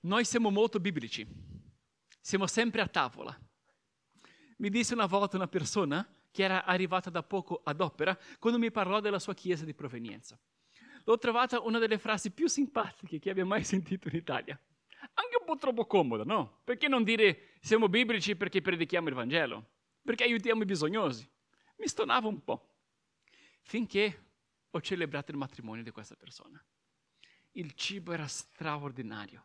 Noi siamo molto biblici, siamo sempre a tavola. Mi disse una volta una persona che era arrivata da poco ad opera quando mi parlò della sua chiesa di provenienza. L'ho trovata una delle frasi più simpatiche che abbia mai sentito in Italia. Anche un po' troppo comoda, no? Perché non dire siamo biblici perché predichiamo il Vangelo? Perché aiutiamo i bisognosi? Mi stonava un po'. Finché ho celebrato il matrimonio di questa persona. Il cibo era straordinario.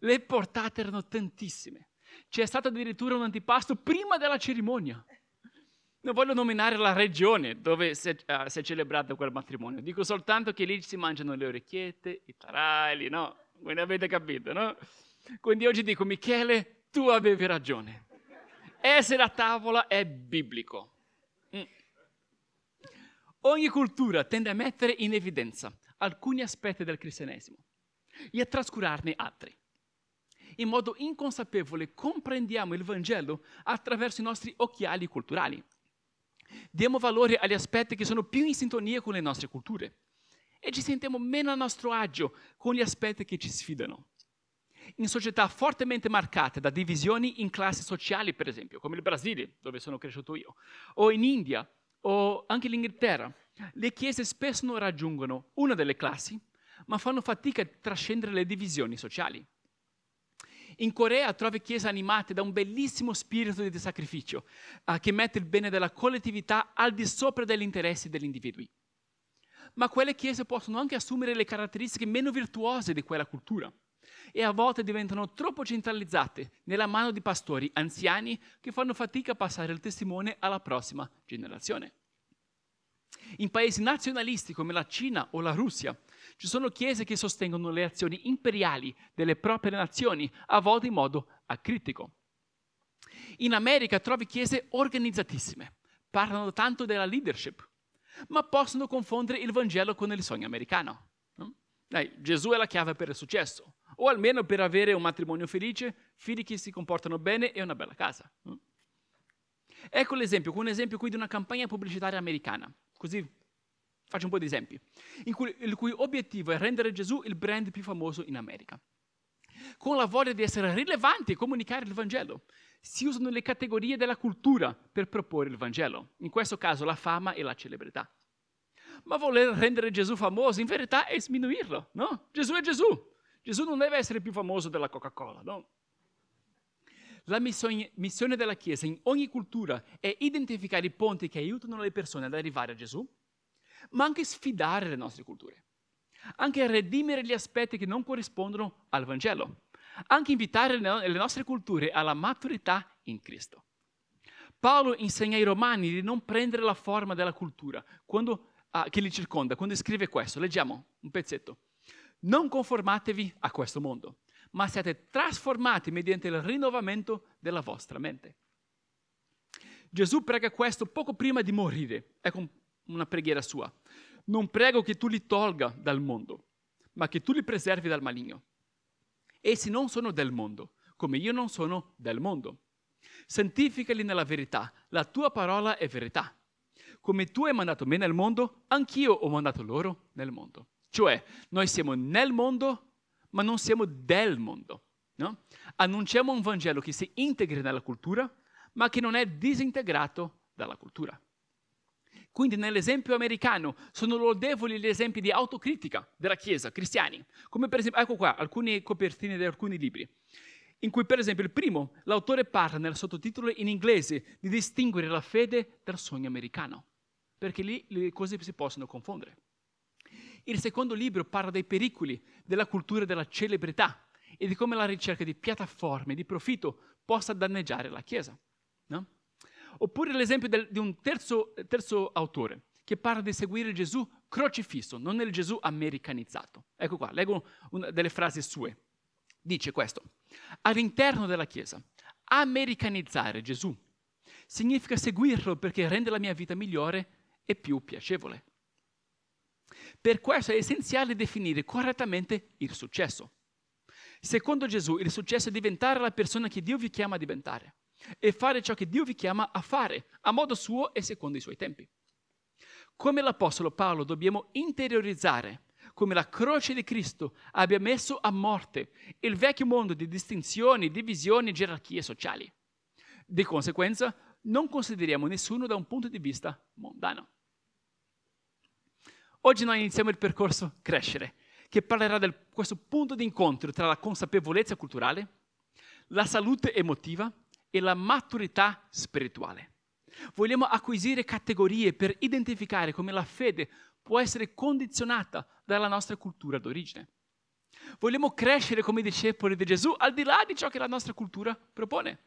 Le portate erano tantissime. C'è stato addirittura un antipasto prima della cerimonia. Non voglio nominare la regione dove si è, uh, si è, celebrato quel matrimonio, dico soltanto che lì si mangiano le orecchiette, i taralli, no? Voi ne avete capito, no? Quindi oggi dico, Michele, tu avevi ragione. Essere a tavola è biblico. Mm. Ogni cultura tende a mettere in evidenza alcuni aspetti del cristianesimo e a trascurarne altri. In modo inconsapevole comprendiamo il Vangelo attraverso i nostri occhiali culturali. Diamo valore agli aspetti che sono più in sintonia con le nostre culture e ci sentiamo meno a nostro agio con gli aspetti che ci sfidano. In società fortemente marcate da divisioni in classi sociali, per esempio, come il Brasile, dove sono cresciuto io, o in India, o anche l'Inghilterra, le chiese spesso non raggiungono una delle classi, ma fanno fatica a trascendere le divisioni sociali. In Corea trovi chiese animate da un bellissimo spirito di sacrificio uh, che mette il bene della collettività al di sopra degli interessi degli individui. Ma quelle chiese possono anche assumere le caratteristiche meno virtuose di quella cultura e a volte diventano troppo centralizzate nella mano di pastori anziani che fanno fatica a passare il testimone alla prossima generazione. In paesi nazionalisti come la Cina o la Russia ci sono chiese che sostengono le azioni imperiali delle proprie nazioni, a volte in modo acritico. In America trovi chiese organizzatissime, parlano tanto della leadership, ma possono confondere il Vangelo con il sogno americano. No? Dai, Gesù è la chiave per il successo, o almeno per avere un matrimonio felice, figli che si comportano bene e una bella casa. Ecco l'esempio, un esempio qui di una campagna pubblicitaria americana, così Faccio un po' di esempi, cui, il cui obiettivo è rendere Gesù il brand più famoso in America. Con la voglia di essere rilevanti e comunicare il Vangelo, si usano le categorie della cultura per proporre il Vangelo, in questo caso la fama e la celebrità. Ma voler rendere Gesù famoso in verità è sminuirlo, no? Gesù è Gesù. Gesù non deve essere più famoso della Coca-Cola, no? La missione della Chiesa in ogni cultura è identificare i ponti che aiutano le persone ad arrivare a Gesù ma anche sfidare le nostre culture, anche redimere gli aspetti che non corrispondono al Vangelo, anche invitare le nostre culture alla maturità in Cristo. Paolo insegna ai romani di non prendere la forma della cultura quando, ah, che li circonda, quando scrive questo. Leggiamo un pezzetto. Non conformatevi a questo mondo, ma siate trasformati mediante il rinnovamento della vostra mente. Gesù prega questo poco prima di morire. Ecco una preghiera sua. Non prego che tu li tolga dal mondo, ma che tu li preservi dal maligno. Essi non sono del mondo, come io non sono del mondo. Santificali nella verità, la tua parola è verità. Come tu hai mandato me nel mondo, anch'io ho mandato loro nel mondo. Cioè, noi siamo nel mondo, ma non siamo del mondo. No? Annunciamo un Vangelo che si integri nella cultura, ma che non è disintegrato dalla cultura. Quindi nell'esempio americano sono lodevoli gli esempi di autocritica della Chiesa, cristiani, come per esempio, ecco qua, alcune copertine di alcuni libri, in cui per esempio il primo, l'autore parla nel sottotitolo in inglese di distinguere la fede dal sogno americano, perché lì le cose si possono confondere. Il secondo libro parla dei pericoli della cultura della celebrità e di come la ricerca di piattaforme di profitto possa danneggiare la Chiesa. No? Oppure l'esempio del, di un terzo, terzo autore che parla di seguire Gesù crocifisso, non il Gesù americanizzato. Ecco qua, leggo una delle frasi sue. Dice questo, all'interno della Chiesa, americanizzare Gesù significa seguirlo perché rende la mia vita migliore e più piacevole. Per questo è essenziale definire correttamente il successo. Secondo Gesù, il successo è diventare la persona che Dio vi chiama a diventare e fare ciò che Dio vi chiama a fare, a modo suo e secondo i suoi tempi. Come l'Apostolo Paolo dobbiamo interiorizzare come la croce di Cristo abbia messo a morte il vecchio mondo di distinzioni, divisioni e gerarchie sociali. Di conseguenza, non consideriamo nessuno da un punto di vista mondano. Oggi noi iniziamo il percorso Crescere, che parlerà di questo punto di incontro tra la consapevolezza culturale, la salute emotiva e la maturità spirituale. Vogliamo acquisire categorie per identificare come la fede può essere condizionata dalla nostra cultura d'origine. Vogliamo crescere come discepoli di Gesù al di là di ciò che la nostra cultura propone.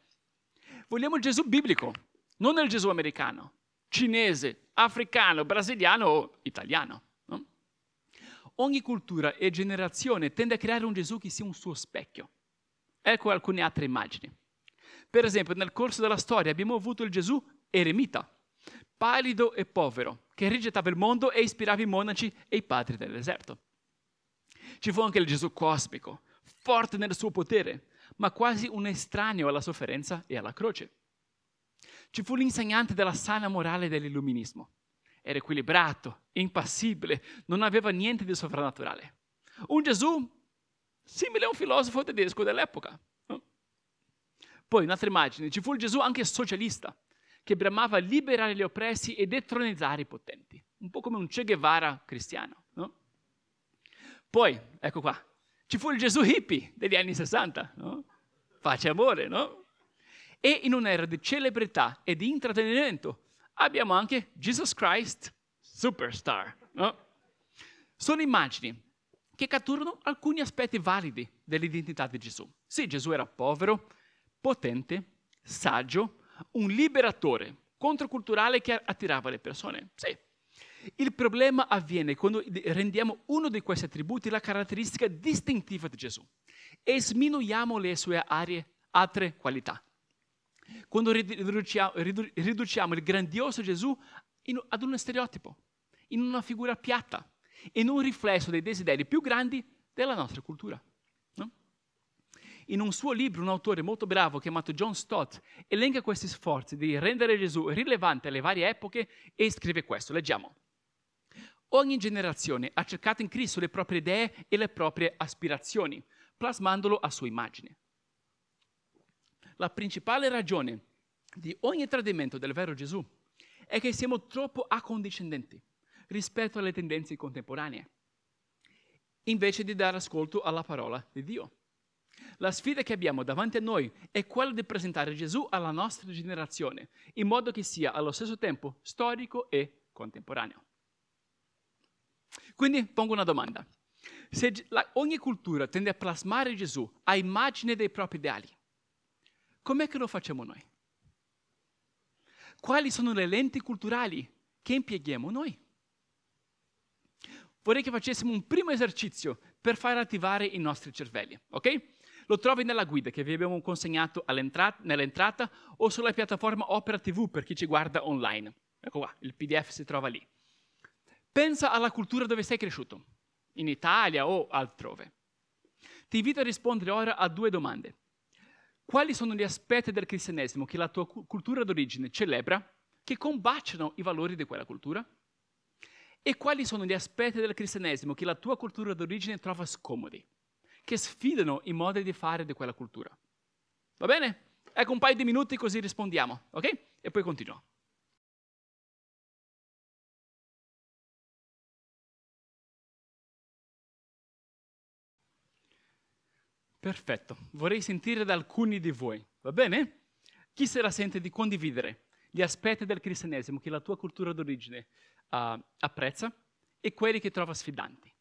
Vogliamo il Gesù biblico, non il Gesù americano, cinese, africano, brasiliano o italiano. No? Ogni cultura e generazione tende a creare un Gesù che sia un suo specchio. Ecco alcune altre immagini. Per esempio, nel corso della storia abbiamo avuto il Gesù eremita, pallido e povero, che rigettava il mondo e ispirava i monaci e i padri del deserto. Ci fu anche il Gesù cosmico, forte nel suo potere, ma quasi un estraneo alla sofferenza e alla croce. Ci fu l'insegnante della sana morale dell'illuminismo. Era equilibrato, impassibile, non aveva niente di sovrannaturale. Un Gesù simile a un filosofo tedesco dell'epoca. Poi, in altre immagini, ci fu il Gesù anche socialista, che bramava liberare gli oppressi e detronizzare i potenti, un po' come un Che Guevara cristiano. No? Poi, ecco qua, ci fu il Gesù hippie degli anni 60, no? pace amore, no? E in un'era di celebrità e di intrattenimento abbiamo anche Jesus Christ Superstar. No? Sono immagini che catturano alcuni aspetti validi dell'identità di Gesù. Sì, Gesù era povero, potente, saggio, un liberatore controculturale che attirava le persone. Sì. Il problema avviene quando rendiamo uno di questi attributi la caratteristica distintiva di Gesù e sminuiamo le sue aree, altre qualità. Quando riduciamo, riduciamo il grandioso Gesù in, ad uno stereotipo, in una figura piatta, in un riflesso dei desideri più grandi della nostra cultura in un suo libro un autore molto bravo chiamato John Stott elenca questi sforzi di rendere Gesù rilevante alle varie epoche e scrive questo. Leggiamo. Ogni generazione ha cercato in Cristo le proprie idee e le proprie aspirazioni, plasmandolo a sua immagine. La principale ragione di ogni tradimento del vero Gesù è che siamo troppo accondiscendenti rispetto alle tendenze contemporanee, invece di dare ascolto alla parola di Dio. La sfida che abbiamo davanti a noi è quella di presentare Gesù alla nostra generazione, in modo che sia allo stesso tempo storico e contemporaneo. Quindi pongo una domanda. Se ogni cultura tende a plasmare Gesù a immagine dei propri ideali, com'è che lo facciamo noi? Quali sono le lenti culturali che impieghiamo noi? Vorrei che facessimo un primo esercizio per far attivare i nostri cervelli, ok? Lo trovi nella guida che vi abbiamo consegnato nell'entrata o sulla piattaforma Opera TV per chi ci guarda online. Ecco qua, il PDF si trova lì. Pensa alla cultura dove sei cresciuto, in Italia o altrove. Ti invito a rispondere ora a due domande. Quali sono gli aspetti del cristianesimo che la tua cultura d'origine celebra, che combaciano i valori di quella cultura? E quali sono gli aspetti del cristianesimo che la tua cultura d'origine trova scomodi? che sfidano i modi di fare di quella cultura. Va bene? Ecco un paio di minuti così rispondiamo, ok? E poi continuo. Perfetto, vorrei sentire da alcuni di voi, va bene? Chi se la sente di condividere gli aspetti del cristianesimo che la tua cultura d'origine uh, apprezza e quelli che trova sfidanti?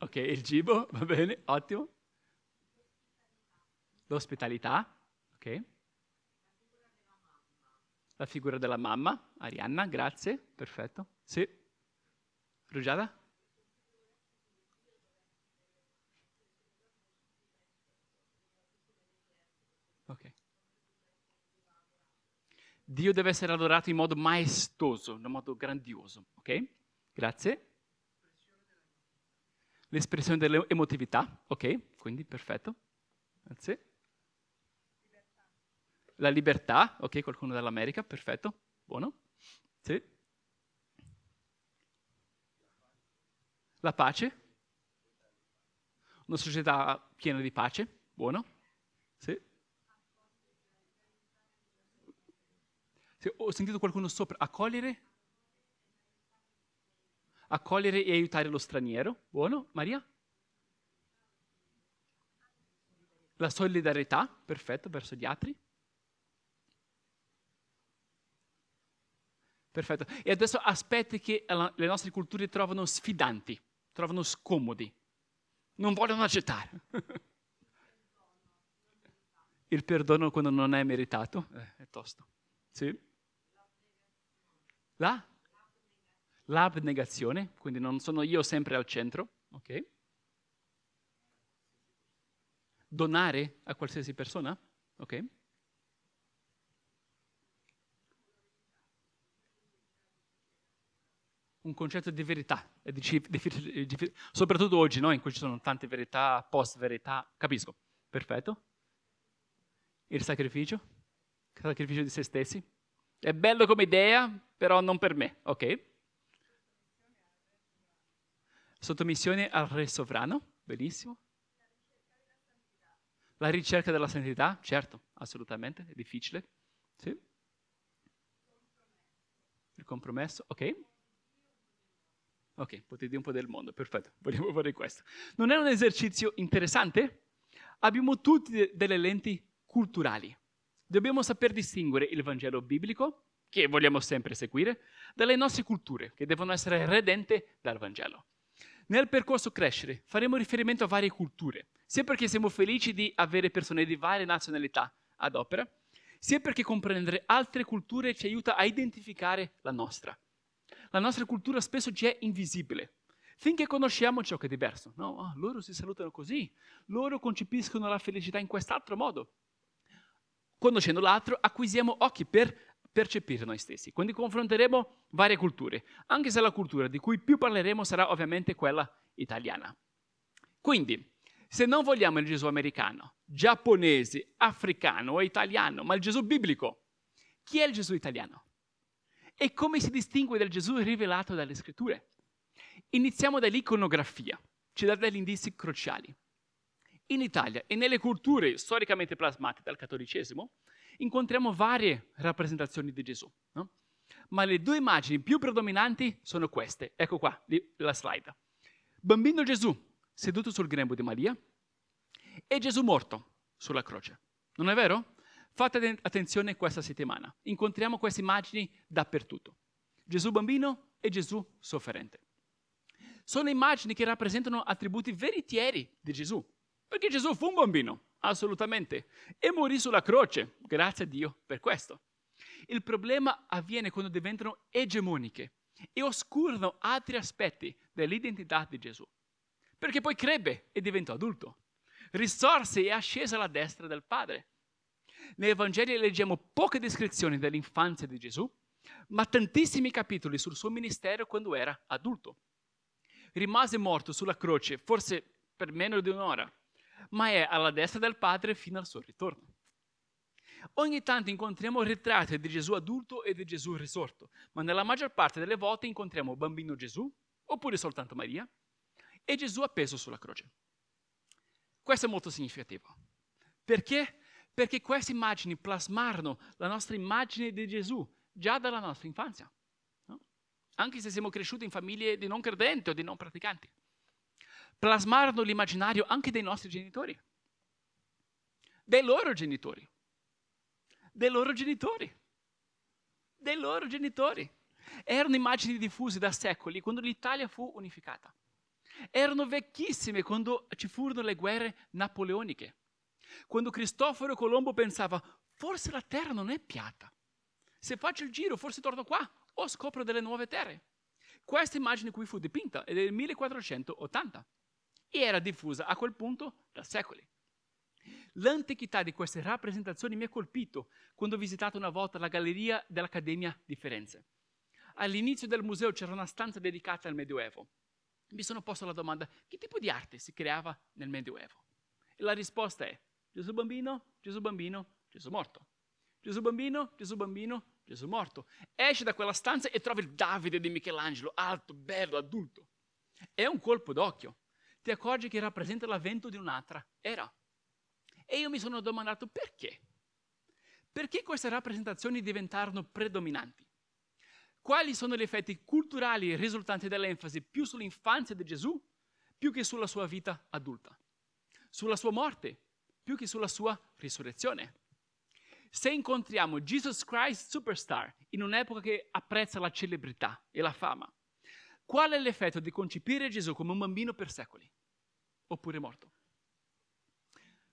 Ok, il cibo, va bene, ottimo. L'ospitalità, ok. La figura della mamma, Arianna, grazie, perfetto. Sì. Rugiada? Ok. Dio deve essere adorato in modo maestoso, in modo grandioso, ok? Grazie l'espressione dell'emotività, ok? Quindi perfetto. Grazie. La libertà, ok? Qualcuno dall'America, perfetto. Buono. Sì. La pace. Una società piena di pace. Buono. Sì. sì. Ho sentito qualcuno sopra. Accogliere. Accogliere e aiutare lo straniero. Buono. Maria? La solidarietà. Perfetto, verso gli altri. Perfetto. E adesso aspetti che le nostre culture trovano sfidanti, trovano scomodi, non vogliono accettare. Il perdono quando non è meritato eh, è tosto. Sì. La? L'abnegazione, quindi non sono io sempre al centro, ok? Donare a qualsiasi persona, ok? Un concetto di verità, difficile, soprattutto oggi, no? in cui ci sono tante verità, post-verità, capisco, perfetto. Il sacrificio, il sacrificio di se stessi, è bello come idea, però non per me, ok? Sottomissione al Re sovrano, benissimo. La ricerca della santità, certo, assolutamente, è difficile. Sì. Il compromesso, ok? Ok, potete dire un po' del mondo, perfetto, vogliamo fare questo. Non è un esercizio interessante? Abbiamo tutti delle lenti culturali. Dobbiamo saper distinguere il Vangelo biblico, che vogliamo sempre seguire, dalle nostre culture, che devono essere redente dal Vangelo. Nel percorso crescere faremo riferimento a varie culture, sia perché siamo felici di avere persone di varie nazionalità ad opera, sia perché comprendere altre culture ci aiuta a identificare la nostra la nostra cultura spesso ci è invisibile. Finché conosciamo ciò che è diverso. No, oh, loro si salutano così, loro concepiscono la felicità in quest'altro modo. Conoscendo l'altro, acquisiamo occhi per percepire noi stessi. Quindi confronteremo varie culture, anche se la cultura di cui più parleremo sarà ovviamente quella italiana. Quindi, se non vogliamo il Gesù americano, giapponese, africano o italiano, ma il Gesù biblico, chi è il Gesù italiano? E come si distingue dal Gesù rivelato dalle scritture? Iniziamo dall'iconografia, ci dà degli indizi cruciali. In Italia e nelle culture storicamente plasmate dal cattolicesimo incontriamo varie rappresentazioni di Gesù, no? ma le due immagini più predominanti sono queste. Ecco qua la slide. Bambino Gesù seduto sul grembo di Maria e Gesù morto sulla croce. Non è vero? Fate attenzione questa settimana. Incontriamo queste immagini dappertutto. Gesù bambino e Gesù sofferente. Sono immagini che rappresentano attributi veritieri di Gesù. Perché Gesù fu un bambino, assolutamente, e morì sulla croce. Grazie a Dio per questo. Il problema avviene quando diventano egemoniche e oscurano altri aspetti dell'identità di Gesù. Perché poi crebbe e diventò adulto. Risorse e ascese alla destra del Padre nei Vangeli leggiamo poche descrizioni dell'infanzia di Gesù, ma tantissimi capitoli sul suo ministero quando era adulto. Rimase morto sulla croce, forse per meno di un'ora, ma è alla destra del Padre fino al suo ritorno. Ogni tanto incontriamo ritratti di Gesù adulto e di Gesù risorto, ma nella maggior parte delle volte incontriamo bambino Gesù, oppure soltanto Maria, e Gesù appeso sulla croce. Questo è molto significativo. Perché? Perché queste immagini plasmarono la nostra immagine di Gesù già dalla nostra infanzia, no? anche se siamo cresciuti in famiglie di non credenti o di non praticanti. Plasmarono l'immaginario anche dei nostri genitori, dei loro genitori, dei loro genitori, dei loro genitori. Erano immagini diffuse da secoli quando l'Italia fu unificata. Erano vecchissime quando ci furono le guerre napoleoniche quando Cristoforo Colombo pensava, forse la terra non è piatta. Se faccio il giro, forse torno qua o scopro delle nuove terre. Questa immagine qui fu dipinta è del 1480 e era diffusa a quel punto da secoli. L'antichità di queste rappresentazioni mi ha colpito quando ho visitato una volta la galleria dell'Accademia di Firenze. All'inizio del museo c'era una stanza dedicata al Medioevo. Mi sono posto la domanda, che tipo di arte si creava nel Medioevo? E la risposta è Gesù bambino, Gesù bambino, Gesù morto. Gesù bambino, Gesù bambino, Gesù morto. Esce da quella stanza e trova il Davide di Michelangelo, alto, bello, adulto. È un colpo d'occhio. Ti accorgi che rappresenta l'avvento di un'altra era. E io mi sono domandato perché? Perché queste rappresentazioni diventarono predominanti? Quali sono gli effetti culturali risultanti dall'enfasi più sull'infanzia di Gesù più che sulla sua vita adulta? Sulla sua morte più che sulla sua risurrezione? Se incontriamo Jesus Christ Superstar in un'epoca che apprezza la celebrità e la fama, qual è l'effetto di concepire Gesù come un bambino per secoli? Oppure morto?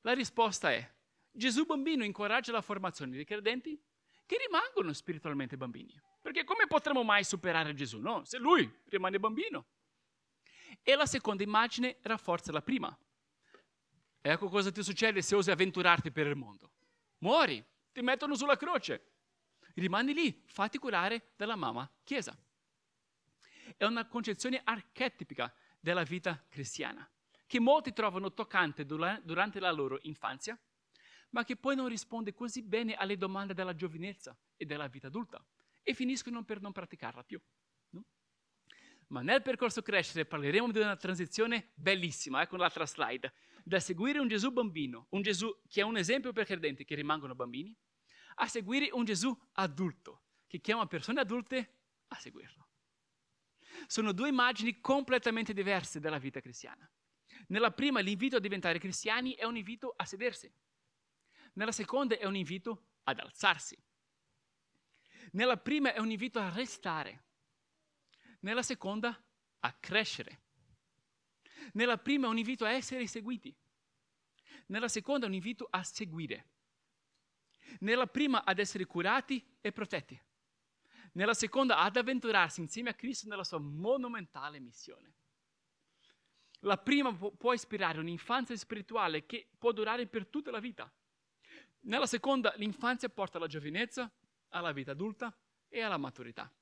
La risposta è, Gesù bambino incoraggia la formazione dei credenti che rimangono spiritualmente bambini. Perché come potremo mai superare Gesù, no? Se lui rimane bambino. E la seconda immagine rafforza la prima. Ecco cosa ti succede se osi avventurarti per il mondo. Muori, ti mettono sulla croce. Rimani lì, fatti curare dalla mamma Chiesa. È una concezione archetipica della vita cristiana, che molti trovano toccante durante la loro infanzia, ma che poi non risponde così bene alle domande della giovinezza e della vita adulta e finiscono per non praticarla più. No? Ma nel percorso crescere parleremo di una transizione bellissima, ecco l'altra slide, da seguire un Gesù bambino, un Gesù che è un esempio per credenti che rimangono bambini, a seguire un Gesù adulto, che chiama persone adulte a seguirlo. Sono due immagini completamente diverse della vita cristiana. Nella prima l'invito a diventare cristiani è un invito a sedersi. Nella seconda è un invito ad alzarsi. Nella prima è un invito a restare. Nella seconda a crescere. Nella prima è un invito a essere seguiti. Nella seconda è un invito a seguire. Nella prima ad essere curati e protetti. Nella seconda ad avventurarsi insieme a Cristo nella sua monumentale missione. La prima può ispirare un'infanzia spirituale che può durare per tutta la vita. Nella seconda l'infanzia porta alla giovinezza, alla vita adulta e alla maturità.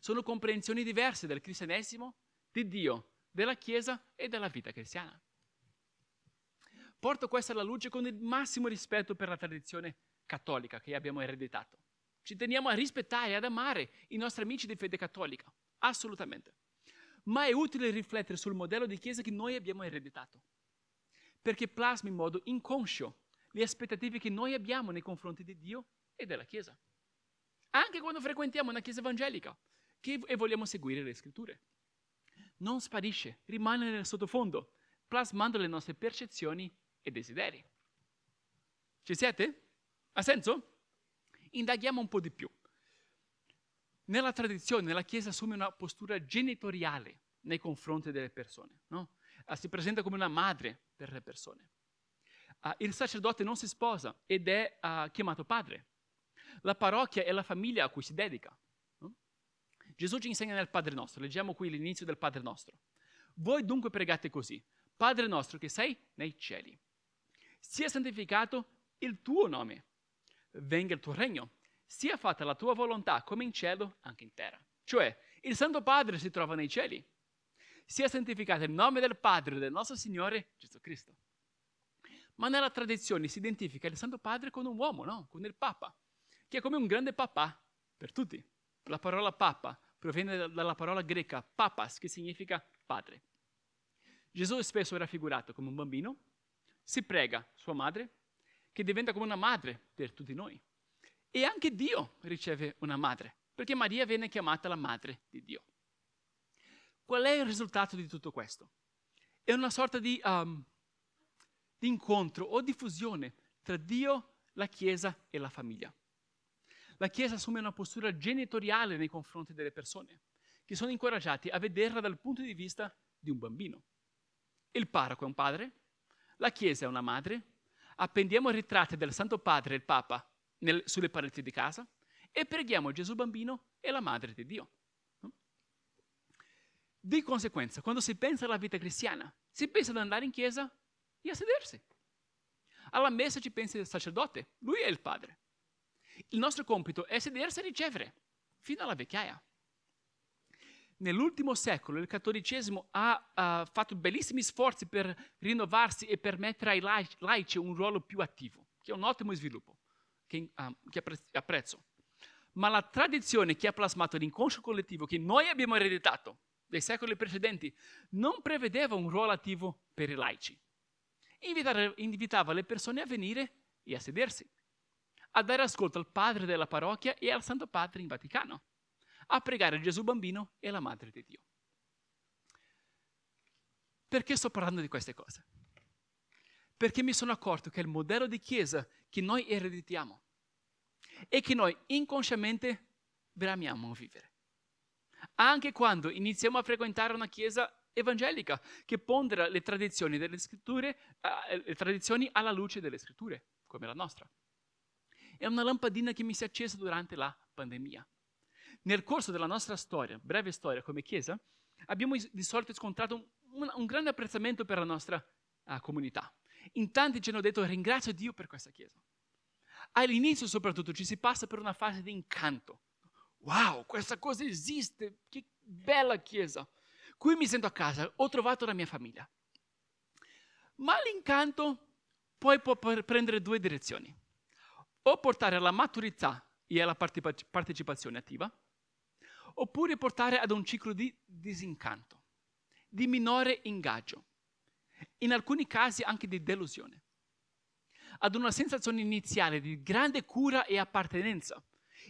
Sono comprensioni diverse del cristianesimo, di Dio, della Chiesa e della vita cristiana. Porto questa alla luce con il massimo rispetto per la tradizione cattolica che abbiamo ereditato. Ci teniamo a rispettare e ad amare i nostri amici di fede cattolica, assolutamente. Ma è utile riflettere sul modello di Chiesa che noi abbiamo ereditato, perché plasma in modo inconscio le aspettative che noi abbiamo nei confronti di Dio e della Chiesa. Anche quando frequentiamo una Chiesa evangelica che, e vogliamo seguire le scritture. Non sparisce, rimane nel sottofondo, plasmando le nostre percezioni e desideri. Ci siete? Ha senso? Indaghiamo un po' di più. Nella tradizione la Chiesa assume una postura genitoriale nei confronti delle persone, no? Ah, si presenta come una madre per le persone. Uh, il sacerdote non si sposa ed è uh, chiamato padre. La parrocchia è la famiglia a cui si dedica. Gesù ci insegna nel Padre nostro, leggiamo qui l'inizio del Padre nostro. Voi dunque pregate così, Padre nostro che sei nei cieli, sia santificato il tuo nome, venga il tuo regno, sia fatta la tua volontà come in cielo, anche in terra. Cioè, il Santo Padre si trova nei cieli, sia santificato il nome del Padre del nostro Signore Gesù Cristo. Ma nella tradizione si identifica il Santo Padre con un uomo, no? con il Papa, che è come un grande papà per tutti. La parola Papa proviene dalla parola greca papas, che significa padre. Gesù è spesso raffigurato come un bambino, si prega sua madre, che diventa come una madre per tutti noi. E anche Dio riceve una madre, perché Maria viene chiamata la madre di Dio. Qual è il risultato di tutto questo? È una sorta di um, di incontro o di fusione tra Dio, la Chiesa e la famiglia. La Chiesa assume una postura genitoriale nei confronti delle persone, che sono incoraggiati a vederla dal punto di vista di un bambino. Il parroco è un padre, la Chiesa è una madre, appendiamo ritratti del Santo Padre e il Papa nel, sulle pareti di casa e preghiamo Gesù bambino e la Madre di Dio. Di conseguenza, quando si pensa alla vita cristiana, si pensa ad andare in chiesa e a sedersi. Alla messa ci pensa il sacerdote, lui è il padre. Il nostro compito è sedersi e ricevere, fino alla vecchiaia. Nell'ultimo secolo il cattolicesimo ha uh, fatto bellissimi sforzi per rinnovarsi e permettere ai laici un ruolo più attivo, che è un ottimo sviluppo, che, uh, che apprezzo. ma la tradizione che ha plasmato l'inconscio collettivo che noi abbiamo ereditato dai secoli precedenti non prevedeva un ruolo attivo per i laici. invitava le persone a venire e a sedersi, a dare ascolto al padre della parrocchia e al Santo Padre in Vaticano, a pregare Gesù bambino e la Madre di Dio. Perché sto parlando di queste cose? Perché mi sono accorto che il modello di chiesa che noi ereditiamo e che noi inconsciamente bramiamo vivere. Anche quando iniziamo a frequentare una chiesa evangelica che pondera le tradizioni delle scritture, uh, le tradizioni alla luce delle scritture, come la nostra. È una lampadina che mi si è accesa durante la pandemia. Nel corso della nostra storia, breve storia come chiesa, abbiamo di solito scontrato un, un, grande apprezzamento per la nostra uh, comunità. In tanti ci hanno detto ringrazio Dio per questa chiesa. All'inizio soprattutto ci si passa per una fase di incanto. Wow, questa cosa esiste, che bella chiesa. Qui mi sento a casa, ho trovato la mia famiglia. Ma l'incanto poi può prendere due direzioni. O portare alla maturità e alla partecipazione attiva, oppure portare ad un ciclo di disincanto, di minore ingaggio, in alcuni casi anche di delusione ad una sensazione iniziale di grande cura e appartenenza.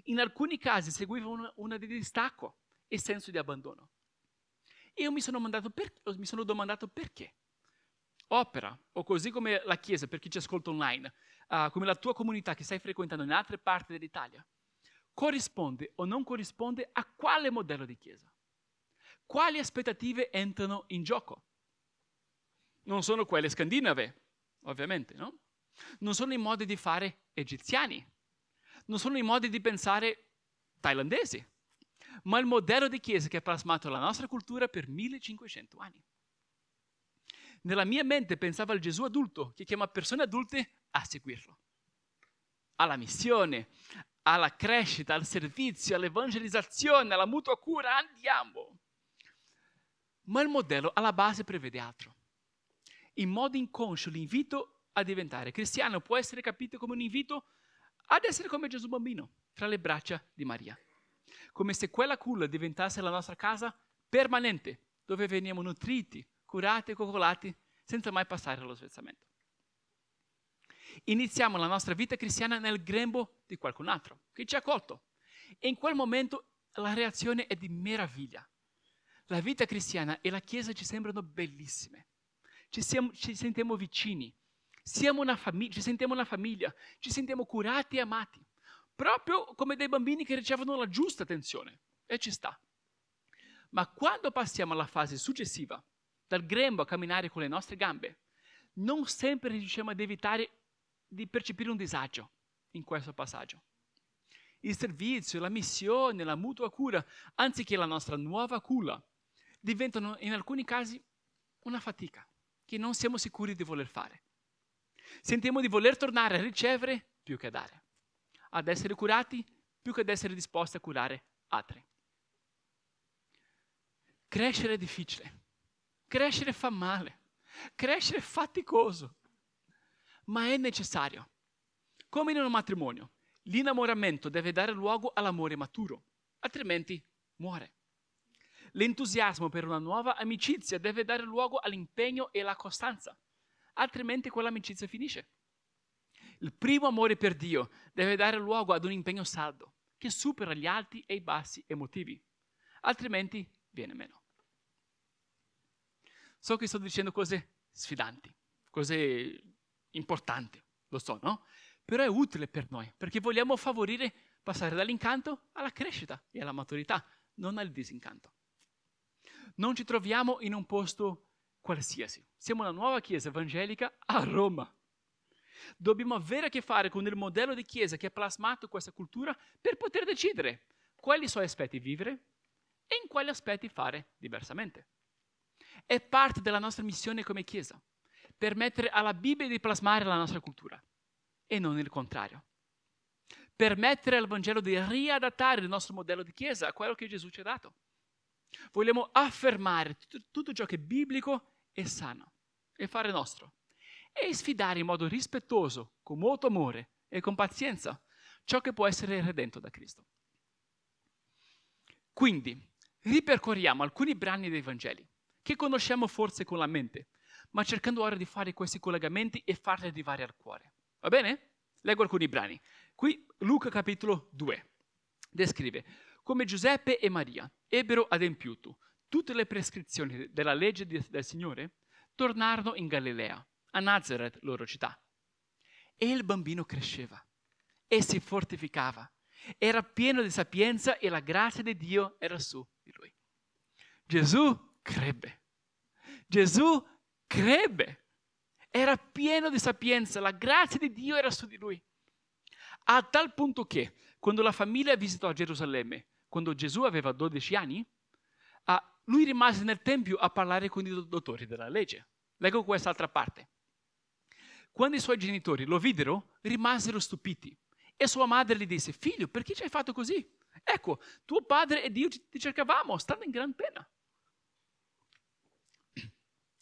In alcuni casi seguiva una, una di distacco e senso di abbandono. Io mi sono, per, mi sono, domandato perché. Opera, o così come la Chiesa, per chi ci ascolta online, uh, come la tua comunità che stai frequentando in altre parti dell'Italia, corrisponde o non corrisponde a quale modello di Chiesa? Quali aspettative entrano in gioco? Non sono quelle scandinave, ovviamente, no? non sono i modi di fare egiziani, non sono i modi di pensare thailandesi, ma il modello di chiesa che ha plasmato la nostra cultura per 1500 anni. Nella mia mente pensavo al Gesù adulto che chiama persone adulte a seguirlo, alla missione, alla crescita, al servizio, all'evangelizzazione, alla mutua cura, andiamo. Ma il modello alla base prevede altro. In modo inconscio l'invito a diventare cristiano può essere capito come un invito ad essere come Gesù bambino, tra le braccia di Maria. Come se quella culla diventasse la nostra casa permanente, dove veniamo nutriti, curati e coccolati senza mai passare allo svezzamento. Iniziamo la nostra vita cristiana nel grembo di qualcun altro che ci ha accolto e in quel momento la reazione è di meraviglia. La vita cristiana e la Chiesa ci sembrano bellissime. Ci, siamo, ci sentiamo vicini, famiglia, ci sentiamo una famiglia, ci sentiamo curati e amati, proprio come dei bambini che ricevono la giusta attenzione. E ci sta. Ma quando passiamo alla fase successiva, dal grembo a camminare con le nostre gambe, non sempre riusciamo ad evitare di percepire un disagio in questo passaggio. Il servizio, la missione, la mutua cura, anziché la nostra nuova culla, diventano in alcuni casi una fatica che non siamo sicuri di voler fare. Sentiamo di voler tornare a ricevere più che a dare, ad essere curati più che ad essere disposti a curare altri. Crescere è difficile, crescere fa male, crescere è faticoso, ma è necessario. Come in un matrimonio, l'innamoramento deve dare luogo all'amore maturo, altrimenti muore. L'entusiasmo per una nuova amicizia deve dare luogo all'impegno e alla costanza, altrimenti quell'amicizia finisce. Il primo amore per Dio deve dare luogo ad un impegno saldo che supera gli alti e i bassi emotivi, altrimenti viene meno. So che sto dicendo cose sfidanti, cose importanti, lo so, no? Però è utile per noi, perché vogliamo favorire passare dall'incanto alla crescita e alla maturità, non al disincanto. Non ci troviamo in un posto qualsiasi. Siamo una nuova chiesa evangelica a Roma. Dobbiamo avere a che fare con il modello di chiesa che ha plasmato questa cultura per poter decidere quali suoi aspetti vivere e in quali aspetti fare diversamente. È parte della nostra missione come chiesa, permettere alla Bibbia di plasmare la nostra cultura e non il contrario. Permettere al Vangelo di riadattare il nostro modello di chiesa a quello che Gesù ci ha dato. Vogliamo affermare tutto ciò che è biblico e sano e fare nostro e sfidare in modo rispettoso, con molto amore e con pazienza ciò che può essere redento da Cristo. Quindi, ripercorriamo alcuni brani dei Vangeli, che conosciamo forse con la mente, ma cercando ora di fare questi collegamenti e farli arrivare al cuore. Va bene? Leggo alcuni brani. Qui Luca capitolo 2 descrive come Giuseppe e Maria ebbero adempiuto tutte le prescrizioni della legge del Signore, tornarono in Galilea, a Nazareth, loro città. E il bambino cresceva e si fortificava, era pieno di sapienza e la grazia di Dio era su di lui. Gesù crebbe. Gesù crebbe. Era pieno di sapienza, la grazia di Dio era su di lui. A tal punto che quando la famiglia visitò Gerusalemme, quando Gesù aveva 12 anni, lui rimase nel Tempio a parlare con i dottori della legge. Leggo quest'altra parte. Quando i suoi genitori lo videro, rimasero stupiti. E sua madre gli disse, figlio, perché ci hai fatto così? Ecco, tuo padre ed io ti cercavamo, stanno in gran pena.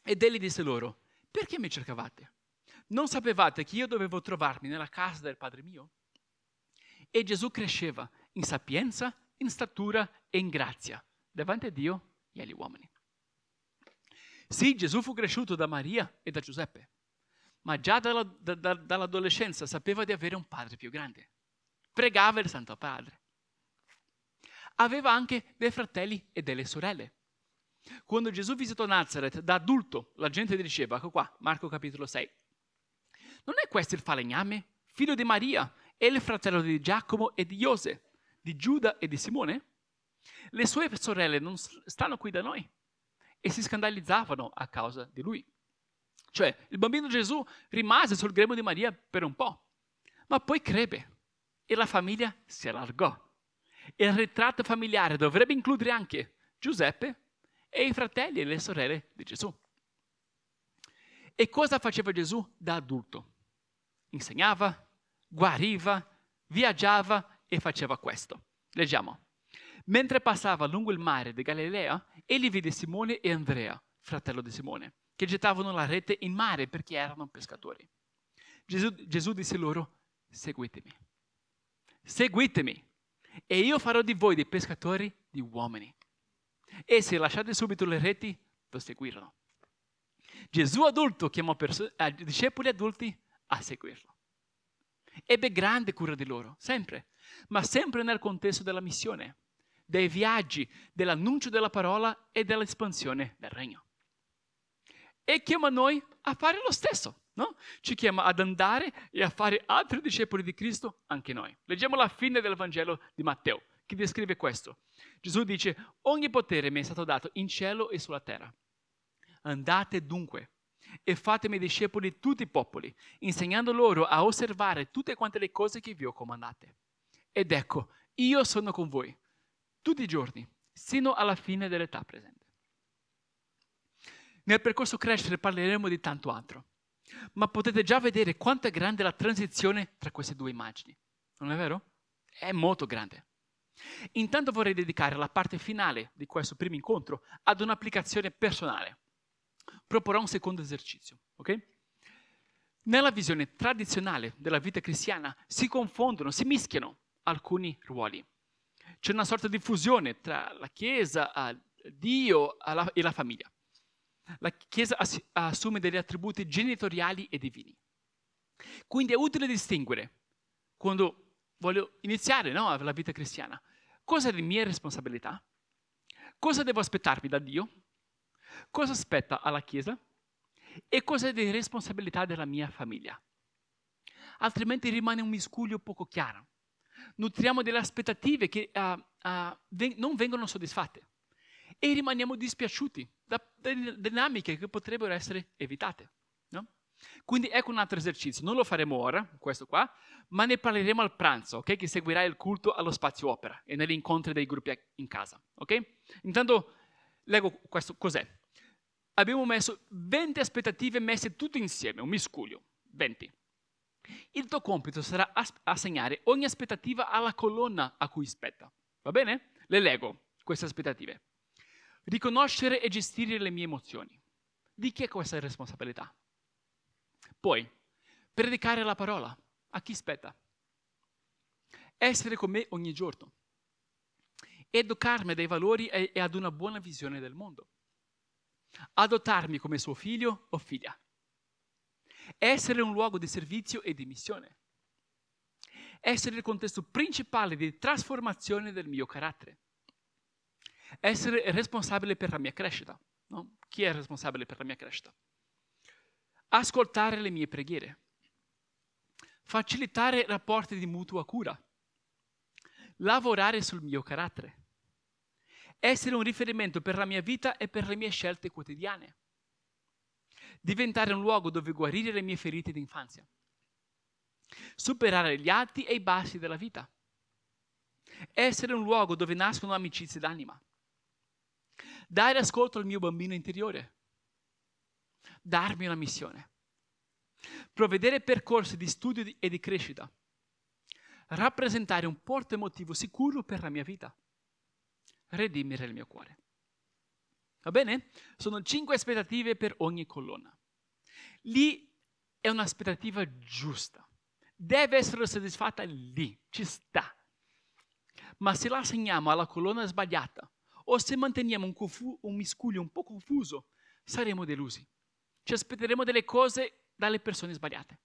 Ed egli disse loro, perché mi cercavate? Non sapevate che io dovevo trovarmi nella casa del Padre mio? E Gesù cresceva in sapienza, in statura e in grazia davanti a Dio e agli uomini. Sì, Gesù fu cresciuto da Maria e da Giuseppe, ma già dalla, da, da, dall'adolescenza sapeva di avere un padre più grande. Pregava il Santo Padre. Aveva anche dei fratelli e delle sorelle. Quando Gesù visitò Nazareth da adulto, la gente diceva, ecco qua, Marco capitolo 6, non è questo il falegname, figlio di Maria, e il fratello di Giacomo e di Iose, di Giuda e di Simone? Le sue sorelle non stanno qui da noi e si scandalizzavano a causa di lui. Cioè, il bambino Gesù rimase sul grembo di Maria per un po', ma poi crebbe e la famiglia si allargò. Il ritratto familiare dovrebbe includere anche Giuseppe e i fratelli e le sorelle di Gesù. E cosa faceva Gesù da adulto? Insegnava, guariva, viaggiava e faceva questo. Leggiamo. Mentre passava lungo il mare di Galilea, egli vide Simone e Andrea, fratello di Simone, che gettavano la rete in mare perché erano pescatori. Gesù, Gesù disse loro, seguitemi. Seguitemi e io farò di voi dei pescatori di uomini. E se lasciate subito le reti, lo seguirono. Gesù adulto chiamò perso- eh, discepoli adulti a seguirlo. Ebbe grande cura di loro, sempre, ma sempre nel contesto della missione dei viaggi, dell'annuncio della parola e dell'espansione del regno. E chiama noi a fare lo stesso. No? Ci chiama ad andare e a fare altri discepoli di Cristo anche noi. Leggiamo la fine del Vangelo di Matteo, che descrive questo. Gesù dice, ogni potere mi è stato dato in cielo e sulla terra. Andate dunque e fatemi discepoli di tutti i popoli, insegnando loro a osservare tutte quante le cose che vi ho comandate. Ed ecco, io sono con voi tutti i giorni, sino alla fine dell'età presente. Nel percorso crescere parleremo di tanto altro, ma potete già vedere quanto è grande la transizione tra queste due immagini. Non è vero? È molto grande. Intanto vorrei dedicare la parte finale di questo primo incontro ad un'applicazione personale. Proporrò un secondo esercizio, ok? Nella visione tradizionale della vita cristiana si confondono, si mischiano alcuni ruoli c'è una sorta di fusione tra la Chiesa, Dio e la famiglia. La Chiesa assume degli attributi genitoriali e divini. Quindi è utile distinguere, quando voglio iniziare no, la vita cristiana, cosa è di mia responsabilità, cosa devo aspettarmi da Dio, cosa aspetta alla Chiesa? E cosa è di responsabilità della mia famiglia. Altrimenti rimane un miscuglio poco chiaro. Nutriamo delle aspettative che uh, uh, ven- non vengono soddisfatte. E rimaniamo dispiaciuti da, da dinamiche che potrebbero essere evitate. Quindi ecco un altro esercizio, non lo faremo ora, questo qua, ma ne parleremo al pranzo, okay? che seguirà il culto allo spazio opera e negli incontri dei gruppi in casa. Okay? Intanto leggo questo, cos'è? Abbiamo messo 20 aspettative messe tutte insieme, un miscuglio, 20. Il tuo compito sarà assegnare ogni aspettativa alla colonna a cui spetta. Va bene? Le leggo queste aspettative. Riconoscere e gestire le mie emozioni. Di chi è questa responsabilità? Poi, predicare la parola. A chi spetta? Essere con me ogni giorno. educarmi dai valori e, e ad una buona visione del mondo. Adottarmi come suo figlio o figlia. Essere un luogo di servizio e di missione. Essere il contesto principale di trasformazione del mio carattere. Essere responsabile per la mia crescita. No? Chi è responsabile per la mia crescita? Ascoltare le mie preghiere. Facilitare rapporti di mutua cura. Lavorare sul mio carattere. Essere un riferimento per la mia vita e per le mie scelte quotidiane. Diventare un luogo dove guarire le mie ferite d'infanzia. Superare gli alti e i bassi della vita. Essere un luogo dove nascono amicizie d'anima dare ascolto al mio bambino interiore, darmi una missione, provvedere percorsi di studio e di crescita, rappresentare un porto emotivo sicuro per la mia vita, redimere il mio cuore. Va bene? Sono cinque aspettative per ogni colonna. Lì è un'aspettativa giusta. Deve essere soddisfatta lì, ci sta. Ma se la assegniamo alla colonna sbagliata, o se manteniamo un, confu- un miscuglio un po' confuso, saremo delusi. Ci aspetteremo delle cose dalle persone sbagliate.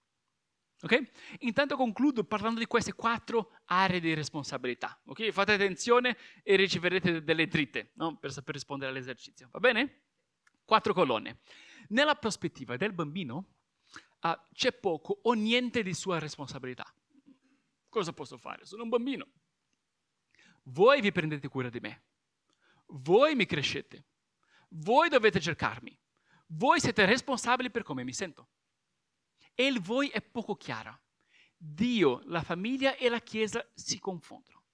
Ok? Intanto concludo parlando di queste quattro aree di responsabilità. Ok? Fate attenzione e riceverete delle dritte no? per saper rispondere all'esercizio. Va bene? Quattro colonne. Nella prospettiva del bambino uh, c'è poco o niente di sua responsabilità. Cosa posso fare? Sono un bambino. Voi vi prendete cura di me. Voi mi crescete. Voi dovete cercarmi. Voi siete responsabili per come mi sento. E il voi è poco chiaro. Dio, la famiglia e la Chiesa si confondono.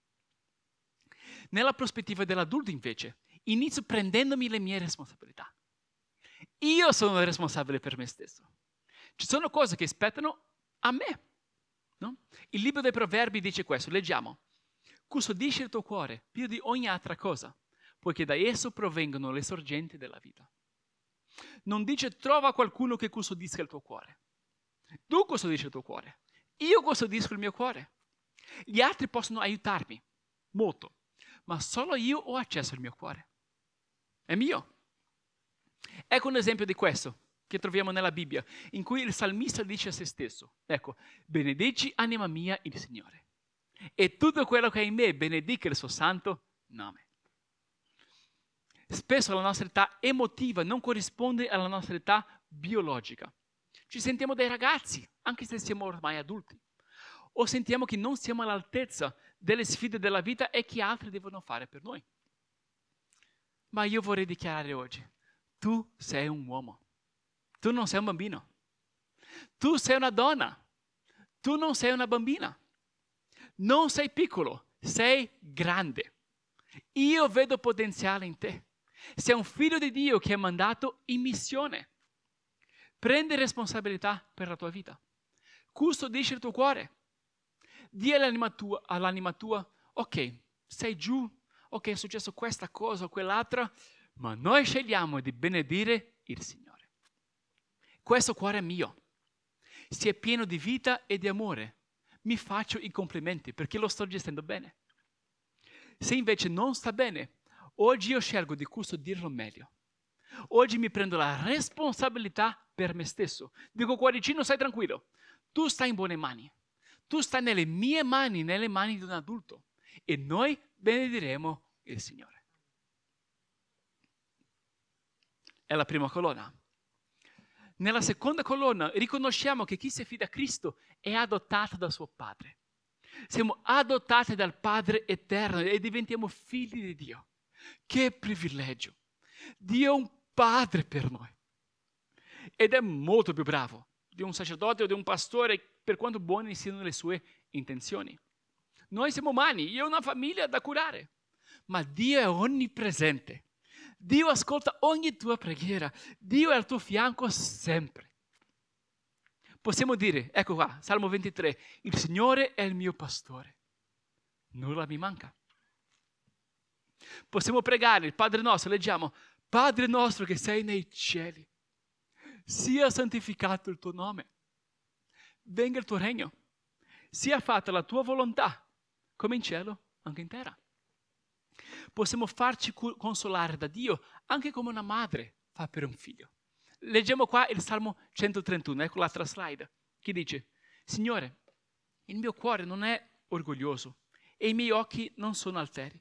Nella prospettiva dell'adulto, invece, inizio prendendomi le mie responsabilità. Io sono responsabile per me stesso. Ci sono cose che spettano a me. No? Il libro dei proverbi dice questo, leggiamo. Custodisci il tuo cuore più di ogni altra cosa, poiché da esso provengono le sorgenti della vita. Non dice trova qualcuno che custodisca il tuo cuore. Tu custodisci il tuo cuore. Io custodisco il mio cuore. Gli altri possono aiutarmi molto, ma solo io ho accesso al mio cuore. È mio. Ecco un esempio di questo che troviamo nella Bibbia, in cui il salmista dice a se stesso, ecco, benedici anima mia il Signore, e tutto quello che è in me benedica il suo santo nome. Spesso la nostra età emotiva non corrisponde alla nostra età biologica. Ci sentiamo dei ragazzi, anche se siamo ormai adulti. O sentiamo che non siamo all'altezza delle sfide della vita e che altri devono fare per noi. Ma io vorrei dichiarare oggi, tu sei un uomo, tu non sei un bambino, tu sei una donna, tu non sei una bambina, non sei piccolo, sei grande. Io vedo potenziale in te. Sei un figlio di Dio che è mandato in missione. Prendi responsabilità per la tua vita. Custodisci il tuo cuore. Dì all'anima tua, all'anima tua, ok, sei giù, ok, è successo questa cosa o quell'altra, ma noi scegliamo di benedire il Signore. Questo cuore è mio. Si è pieno di vita e di amore. Mi faccio i complimenti perché lo sto gestendo bene. Se invece non sta bene, Oggi io scelgo di custodirlo meglio. Oggi mi prendo la responsabilità per me stesso. Dico cuoricino, stai tranquillo. Tu stai in buone mani. Tu stai nelle mie mani, nelle mani di un adulto. E noi benediremo il Signore. È la prima colonna. Nella seconda colonna riconosciamo che chi si affida a Cristo è adottato da suo Padre. Siamo adottati dal Padre eterno e diventiamo figli di Dio. Che privilegio! Dio è un padre per noi. Ed è molto più bravo di un sacerdote o di un pastore per quanto buone siano le sue intenzioni. Noi siamo umani, io ho una famiglia da curare, ma Dio è onnipresente. Dio ascolta ogni tua preghiera, Dio è al tuo fianco sempre. Possiamo dire, ecco qua, Salmo 23, il Signore è il mio pastore, nulla mi manca. Possiamo pregare il Padre nostro, leggiamo, Padre nostro che sei nei cieli, sia santificato il tuo nome, venga il tuo regno, sia fatta la tua volontà, come in cielo, anche in terra. possiamo farci consolare da Dio anche come una madre fa per un figlio. Leggiamo qua il Salmo 131, ecco l'altra slide, che dice, Signore, il mio cuore non è orgoglioso e i miei occhi non sono alteri.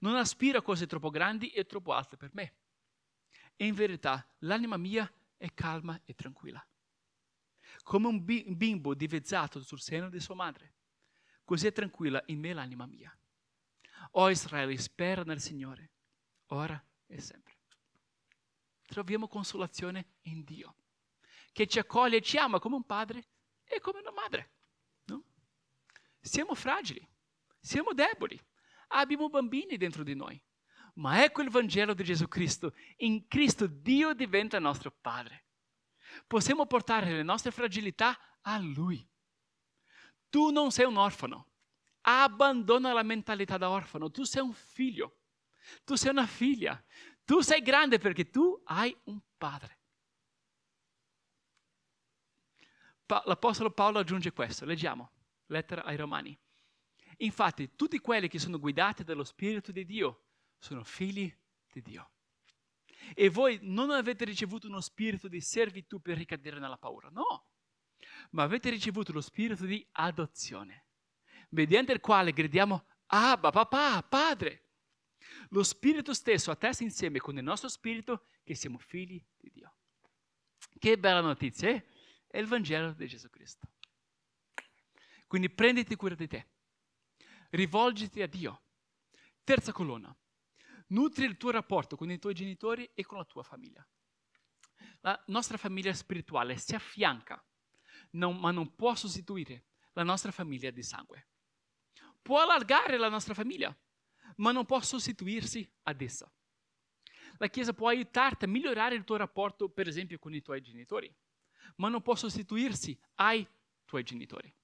Non aspiro a cose troppo grandi e troppo alte per me. E in verità l'anima mia è calma e tranquilla. Come un bimbo divezzato sul seno di sua madre. Così è tranquilla in me l'anima mia. O Israele, spera nel Signore, ora e sempre. Troviamo consolazione in Dio, che ci accoglie e ci ama come un padre e come una madre. No? Siamo fragili, siamo deboli, abbiamo bambini dentro di noi. Ma ecco il Vangelo di Gesù Cristo. In Cristo Dio diventa nostro Padre. Possiamo portare le nostre fragilità a Lui. Tu non sei un orfano. Abbandona la mentalità da orfano. Tu sei un figlio. Tu sei una figlia. Tu sei grande perché tu hai un padre. L'Apostolo Paolo aggiunge questo. Leggiamo. Lettera ai Romani. Infatti, tutti quelli che sono guidati dallo Spirito di Dio sono figli di Dio. E voi non avete ricevuto uno spirito di servitù per ricadere nella paura, no, ma avete ricevuto lo spirito di adozione, mediante il quale gridiamo Abba, papà, padre. Lo spirito stesso attesta insieme con il nostro spirito che siamo figli di Dio. Che bella notizia, eh? È il Vangelo di Gesù Cristo. Quindi prenditi cura di te rivolgiti a Dio. Terza colonna, nutri il tuo rapporto con i tuoi genitori e con la tua famiglia. La nostra famiglia spirituale si affianca, non, ma non può sostituire la nostra famiglia di sangue. Può allargare la nostra famiglia, ma non può sostituirsi ad essa. La Chiesa può aiutarti a migliorare il tuo rapporto, per esempio, con i tuoi genitori, ma non può sostituirsi ai tuoi genitori.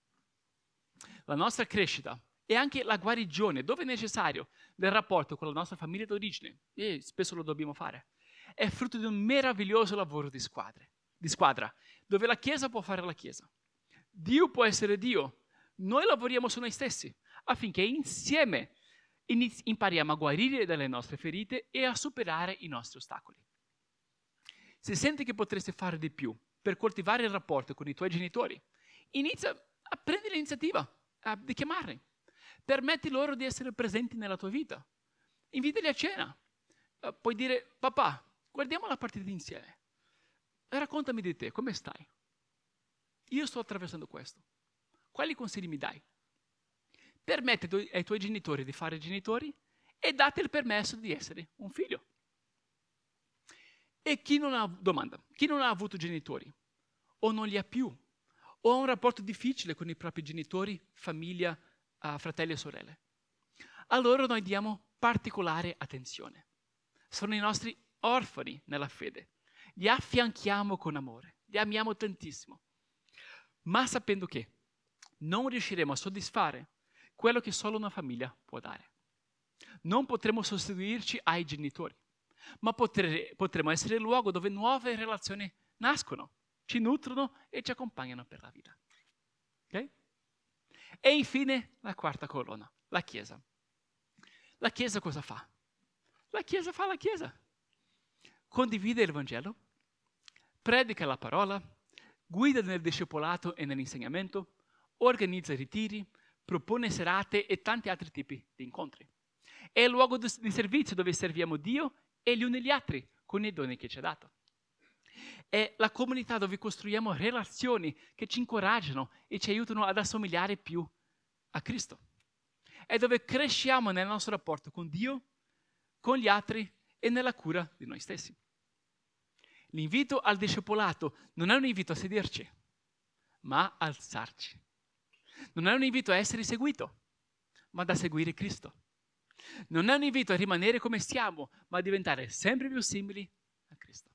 La nostra crescita e anche la guarigione, dove è necessario, del rapporto con la nostra famiglia d'origine, e spesso lo dobbiamo fare, è frutto di un meraviglioso lavoro di, squadre, di squadra, dove la Chiesa può fare la Chiesa. Dio può essere Dio, noi lavoriamo su noi stessi, affinché insieme impariamo a guarire dalle nostre ferite e a superare i nostri ostacoli. Se senti che potresti fare di più per coltivare il rapporto con i tuoi genitori, inizia a prendere l'iniziativa di chiamarli permetti loro di essere presenti nella tua vita. Invitali a cena. Uh, puoi dire, papà, guardiamo la partita insieme. Raccontami di te, come stai? Io sto attraversando questo. Quali consigli mi dai? Permetti ai tuoi genitori di fare genitori e date il permesso di essere un figlio. E chi non ha domanda, chi non ha avuto genitori o non li ha più o ha un rapporto difficile con i propri genitori, famiglia, uh, fratelli e sorelle. A loro noi diamo particolare attenzione. Sono i nostri orfani nella fede. Li affianchiamo con amore, li amiamo tantissimo. Ma sapendo che non riusciremo a soddisfare quello che solo una famiglia può dare. Non potremo sostituirci ai genitori, ma potre, potremo essere il luogo dove nuove relazioni nascono, ci nutrono e ci accompagnano per la vita. Okay? E infine la quarta colonna, la Chiesa. La Chiesa cosa fa? La Chiesa fa la Chiesa. Condivide il Vangelo, predica la parola, guida nel discepolato e nell'insegnamento, organizza ritiri, propone serate e tanti altri tipi di incontri. È il luogo di servizio dove serviamo Dio e gli uni gli altri con i doni che ci ha dato. È la comunità dove costruiamo relazioni che ci incoraggiano e ci aiutano ad assomigliare più a Cristo. È dove cresciamo nel nostro rapporto con Dio, con gli altri e nella cura di noi stessi. L'invito al discepolato non è un invito a sederci, ma a alzarci. Non è un invito a essere seguito, ma da seguire Cristo. Non è un invito a rimanere come siamo, ma a diventare sempre più simili a Cristo.